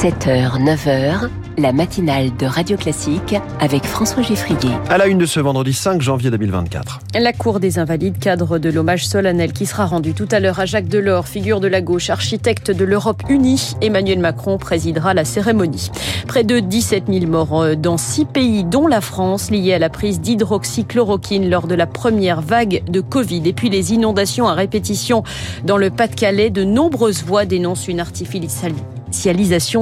7h, 9h, la matinale de Radio Classique avec François Geffrier. À la une de ce vendredi 5 janvier 2024. La Cour des Invalides cadre de l'hommage solennel qui sera rendu tout à l'heure à Jacques Delors, figure de la gauche, architecte de l'Europe unie. Emmanuel Macron présidera la cérémonie. Près de 17 000 morts euh, dans six pays, dont la France, liés à la prise d'hydroxychloroquine lors de la première vague de Covid. Et puis les inondations à répétition dans le Pas-de-Calais. De nombreuses voix dénoncent une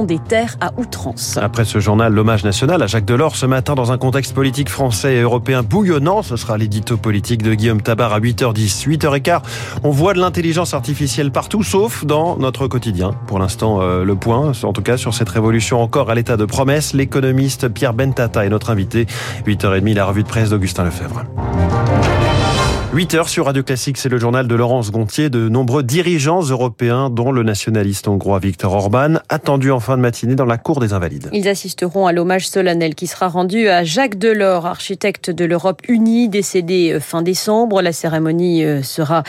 des terres à outrance. Après ce journal, l'hommage national à Jacques Delors ce matin dans un contexte politique français et européen bouillonnant, ce sera l'édito politique de Guillaume Tabar à 8h10. 8h15, on voit de l'intelligence artificielle partout sauf dans notre quotidien. Pour l'instant, euh, le point, en tout cas sur cette révolution encore à l'état de promesse, l'économiste Pierre Bentata est notre invité. 8h30, la revue de presse d'Augustin Lefebvre. 8 heures sur Radio Classique, c'est le journal de Laurence Gontier. De nombreux dirigeants européens, dont le nationaliste hongrois Viktor Orban, attendus en fin de matinée dans la Cour des Invalides. Ils assisteront à l'hommage solennel qui sera rendu à Jacques Delors, architecte de l'Europe unie, décédé euh, fin décembre. La cérémonie euh, sera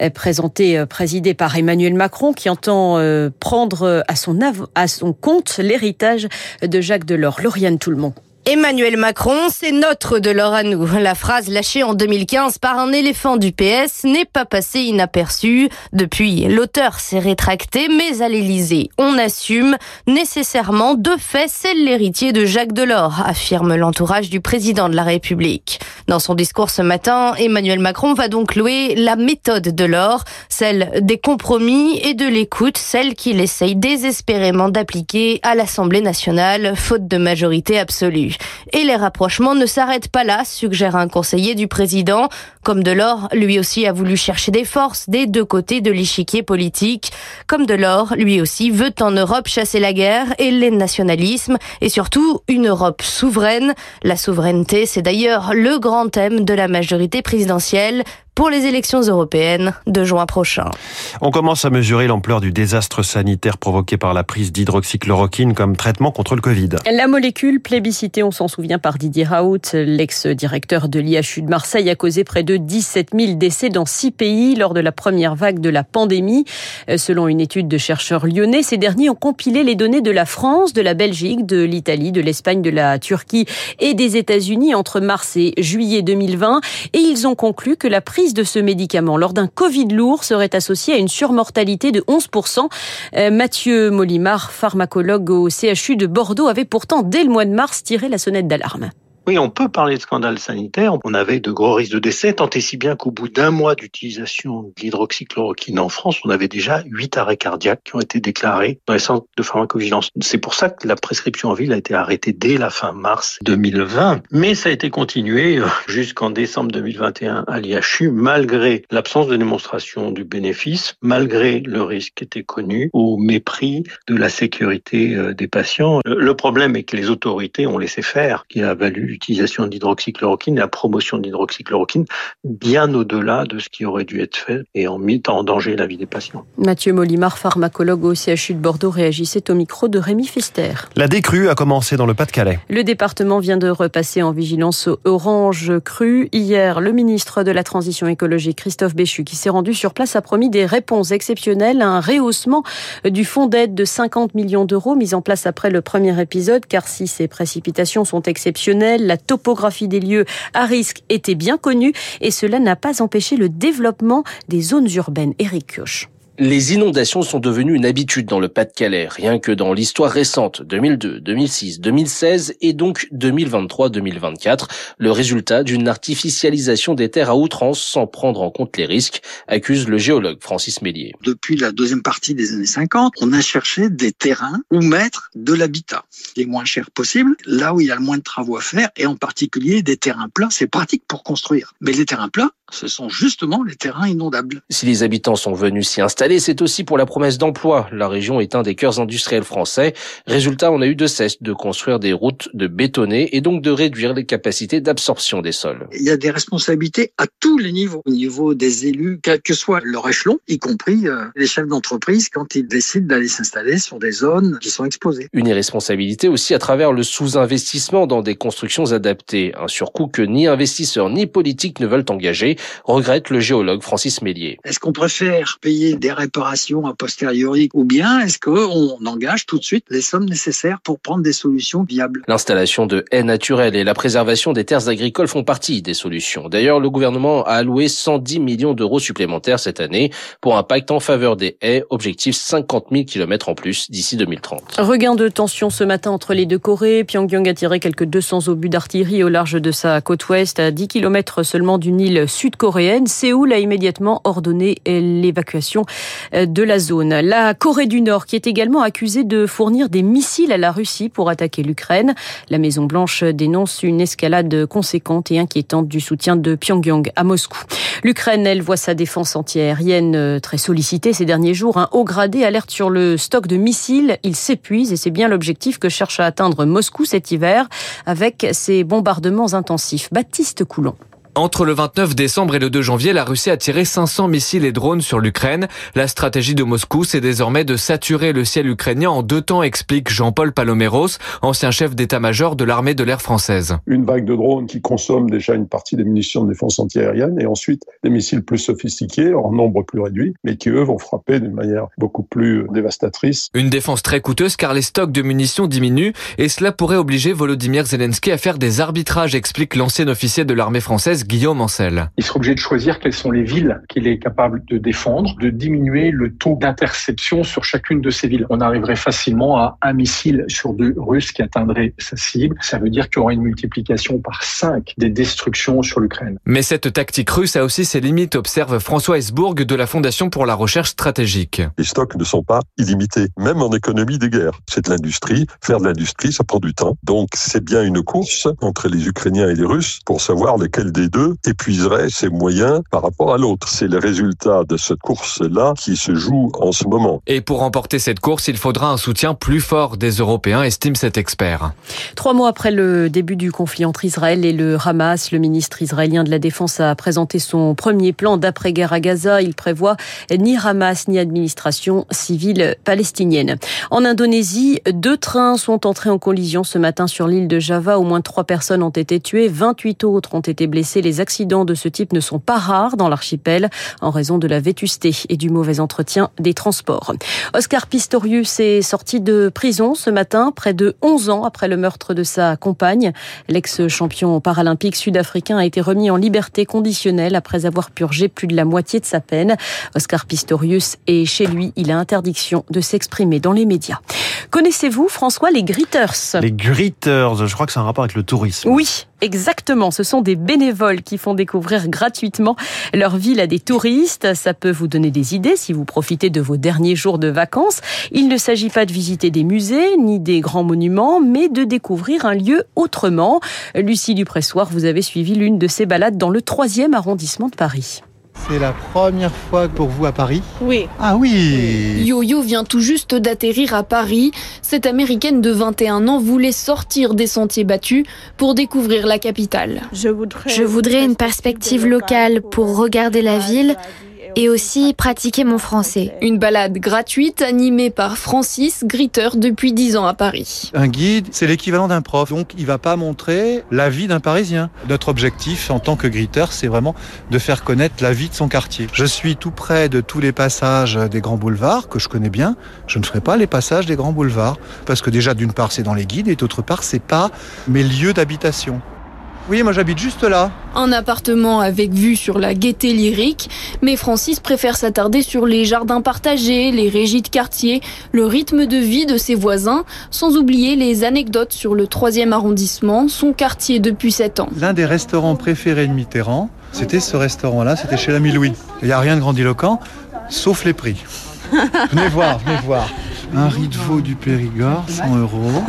euh, présentée, présidée par Emmanuel Macron, qui entend prendre à son, à son compte l'héritage de Jacques Delors. Lauriane Toulmont. Emmanuel Macron, c'est notre de l'or à nous. La phrase lâchée en 2015 par un éléphant du PS n'est pas passée inaperçue. Depuis, l'auteur s'est rétracté, mais à l'Élysée, on assume nécessairement de fait, c'est l'héritier de Jacques Delors, affirme l'entourage du président de la République. Dans son discours ce matin, Emmanuel Macron va donc louer la méthode de l'or, celle des compromis et de l'écoute, celle qu'il essaye désespérément d'appliquer à l'Assemblée nationale, faute de majorité absolue. Et les rapprochements ne s'arrêtent pas là, suggère un conseiller du président. Comme Delors, lui aussi a voulu chercher des forces des deux côtés de l'échiquier politique. Comme Delors, lui aussi veut en Europe chasser la guerre et les nationalismes et surtout une Europe souveraine. La souveraineté, c'est d'ailleurs le grand thème de la majorité présidentielle pour les élections européennes de juin prochain. On commence à mesurer l'ampleur du désastre sanitaire provoqué par la prise d'hydroxychloroquine comme traitement contre le Covid. La molécule plébiscitée, on s'en souvient par Didier Raoult, l'ex-directeur de l'IHU de Marseille, a causé près de 17 000 décès dans six pays lors de la première vague de la pandémie. Euh, selon une étude de chercheurs lyonnais, ces derniers ont compilé les données de la France, de la Belgique, de l'Italie, de l'Espagne, de la Turquie et des États-Unis entre mars et juillet 2020 et ils ont conclu que la prise de ce médicament lors d'un Covid lourd serait associée à une surmortalité de 11%. Euh, Mathieu Molimar, pharmacologue au CHU de Bordeaux, avait pourtant dès le mois de mars tiré la sonnette d'alarme. Oui, on peut parler de scandale sanitaire. On avait de gros risques de décès, tant et si bien qu'au bout d'un mois d'utilisation de l'hydroxychloroquine en France, on avait déjà huit arrêts cardiaques qui ont été déclarés dans les centres de pharmacovigilance. C'est pour ça que la prescription en ville a été arrêtée dès la fin mars 2020. Mais ça a été continué euh, jusqu'en décembre 2021 à l'IHU, malgré l'absence de démonstration du bénéfice, malgré le risque qui était connu, au mépris de la sécurité euh, des patients. Le problème est que les autorités ont laissé faire, qui a valu l'utilisation d'hydroxychloroquine et la promotion d'hydroxychloroquine bien au-delà de ce qui aurait dû être fait et en mis en danger la vie des patients. Mathieu Molimar, pharmacologue au CHU de Bordeaux, réagissait au micro de Rémi Fester. La décrue a commencé dans le Pas-de-Calais. Le département vient de repasser en vigilance orange crue. Hier, le ministre de la Transition écologique, Christophe Béchu, qui s'est rendu sur place, a promis des réponses exceptionnelles, un rehaussement du fonds d'aide de 50 millions d'euros mis en place après le premier épisode, car si ces précipitations sont exceptionnelles, la topographie des lieux à risque était bien connue et cela n'a pas empêché le développement des zones urbaines. Eric. Les inondations sont devenues une habitude dans le Pas-de-Calais, rien que dans l'histoire récente 2002, 2006, 2016 et donc 2023-2024, le résultat d'une artificialisation des terres à outrance sans prendre en compte les risques, accuse le géologue Francis Mélier. Depuis la deuxième partie des années 50, on a cherché des terrains où mettre de l'habitat, les moins cher possible, là où il y a le moins de travaux à faire, et en particulier des terrains plats, c'est pratique pour construire. Mais les terrains plats, ce sont justement les terrains inondables. Si les habitants sont venus s'y installer, c'est aussi pour la promesse d'emploi. La région est un des cœurs industriels français. Résultat, on a eu de cesse de construire des routes de bétonner et donc de réduire les capacités d'absorption des sols. Il y a des responsabilités à tous les niveaux, au niveau des élus, quel que soit leur échelon, y compris euh, les chefs d'entreprise quand ils décident d'aller s'installer sur des zones qui sont exposées. Une irresponsabilité aussi à travers le sous-investissement dans des constructions adaptées, un surcoût que ni investisseurs ni politiques ne veulent engager regrette le géologue Francis Mélier. Est-ce qu'on préfère payer des réparations a posteriori ou bien est-ce qu'on engage tout de suite les sommes nécessaires pour prendre des solutions viables? L'installation de haies naturelles et la préservation des terres agricoles font partie des solutions. D'ailleurs, le gouvernement a alloué 110 millions d'euros supplémentaires cette année pour un pacte en faveur des haies, objectif 50 000 km en plus d'ici 2030. Regain de tension ce matin entre les deux Corées. Pyongyang a tiré quelques 200 obus d'artillerie au large de sa côte ouest, à 10 km seulement d'une île sud-coréenne. Séoul a immédiatement ordonné l'évacuation de la zone. La Corée du Nord, qui est également accusée de fournir des missiles à la Russie pour attaquer l'Ukraine. La Maison-Blanche dénonce une escalade conséquente et inquiétante du soutien de Pyongyang à Moscou. L'Ukraine, elle, voit sa défense antiaérienne très sollicitée ces derniers jours. Un haut gradé alerte sur le stock de missiles. Il s'épuise et c'est bien l'objectif que cherche à atteindre Moscou cet hiver avec ses bombardements intensifs. Baptiste Coulon. Entre le 29 décembre et le 2 janvier, la Russie a tiré 500 missiles et drones sur l'Ukraine. La stratégie de Moscou, c'est désormais de saturer le ciel ukrainien en deux temps, explique Jean-Paul Paloméros, ancien chef d'état-major de l'armée de l'air française. Une vague de drones qui consomme déjà une partie des munitions de défense antiaérienne et ensuite des missiles plus sophistiqués, en nombre plus réduit, mais qui eux vont frapper d'une manière beaucoup plus dévastatrice. Une défense très coûteuse car les stocks de munitions diminuent et cela pourrait obliger Volodymyr Zelensky à faire des arbitrages, explique l'ancien officier de l'armée française Guillaume Ancel. Il sera obligé de choisir quelles sont les villes qu'il est capable de défendre, de diminuer le taux d'interception sur chacune de ces villes. On arriverait facilement à un missile sur deux russes qui atteindrait sa cible. Ça veut dire qu'il y aura une multiplication par cinq des destructions sur l'Ukraine. Mais cette tactique russe a aussi ses limites, observe François Hesbourg de la Fondation pour la recherche stratégique. Les stocks ne sont pas illimités, même en économie des guerres. C'est de l'industrie. Faire de l'industrie, ça prend du temps. Donc c'est bien une course entre les Ukrainiens et les Russes pour savoir lequel des deux épuiserait ses moyens par rapport à l'autre. C'est le résultat de cette course-là qui se joue en ce moment. Et pour remporter cette course, il faudra un soutien plus fort des Européens, estime cet expert. Trois mois après le début du conflit entre Israël et le Hamas, le ministre israélien de la Défense a présenté son premier plan d'après-guerre à Gaza. Il prévoit ni Hamas ni administration civile palestinienne. En Indonésie, deux trains sont entrés en collision ce matin sur l'île de Java. Au moins trois personnes ont été tuées, 28 autres ont été blessées. Les accidents de ce type ne sont pas rares dans l'archipel en raison de la vétusté et du mauvais entretien des transports. Oscar Pistorius est sorti de prison ce matin, près de 11 ans après le meurtre de sa compagne. L'ex-champion paralympique sud-africain a été remis en liberté conditionnelle après avoir purgé plus de la moitié de sa peine. Oscar Pistorius est chez lui. Il a interdiction de s'exprimer dans les médias. Connaissez-vous, François, les Gritters? Les Gritters, je crois que c'est un rapport avec le tourisme. Oui, Exactement, ce sont des bénévoles qui font découvrir gratuitement leur ville à des touristes. Ça peut vous donner des idées si vous profitez de vos derniers jours de vacances. Il ne s'agit pas de visiter des musées ni des grands monuments, mais de découvrir un lieu autrement. Lucie Dupressoir, vous avez suivi l'une de ces balades dans le troisième arrondissement de Paris. C'est la première fois pour vous à Paris Oui. Ah oui Yo-Yo vient tout juste d'atterrir à Paris. Cette américaine de 21 ans voulait sortir des sentiers battus pour découvrir la capitale. Je voudrais, Je voudrais une perspective locale pour regarder la ville et aussi pratiquer mon français. Une balade gratuite animée par Francis Gritter depuis 10 ans à Paris. Un guide, c'est l'équivalent d'un prof, donc il va pas montrer la vie d'un Parisien. Notre objectif en tant que Gritter, c'est vraiment de faire connaître la vie de son quartier. Je suis tout près de tous les passages des grands boulevards que je connais bien. Je ne ferai pas les passages des grands boulevards parce que déjà d'une part c'est dans les guides et d'autre part c'est pas mes lieux d'habitation. Oui, moi j'habite juste là. Un appartement avec vue sur la gaieté lyrique, mais Francis préfère s'attarder sur les jardins partagés, les régies de quartier, le rythme de vie de ses voisins, sans oublier les anecdotes sur le troisième arrondissement, son quartier depuis 7 ans. L'un des restaurants préférés de Mitterrand, c'était ce restaurant-là, c'était chez l'ami Louis. Il n'y a rien de grandiloquent, sauf les prix. Venez voir, venez voir. Un riz de veau du Périgord, 100 euros.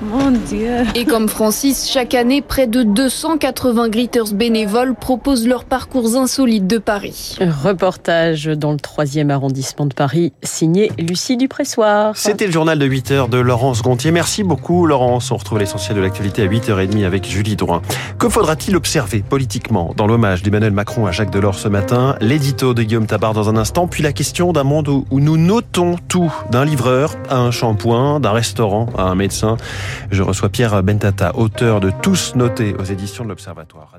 Mon Dieu. Et comme Francis, chaque année, près de 280 gritters bénévoles proposent leurs parcours insolites de Paris. Reportage dans le 3e arrondissement de Paris, signé Lucie Dupressoir. C'était le journal de 8 h de Laurence Gontier. Merci beaucoup, Laurence. On retrouve l'essentiel de l'actualité à 8h30 avec Julie Drouin. Que faudra-t-il observer politiquement dans l'hommage d'Emmanuel Macron à Jacques Delors ce matin? L'édito de Guillaume Tabar dans un instant, puis la question d'un monde où nous notons tout, d'un livreur à un shampoing, d'un restaurant à un médecin. Je reçois Pierre Bentata, auteur de Tous notés aux éditions de l'Observatoire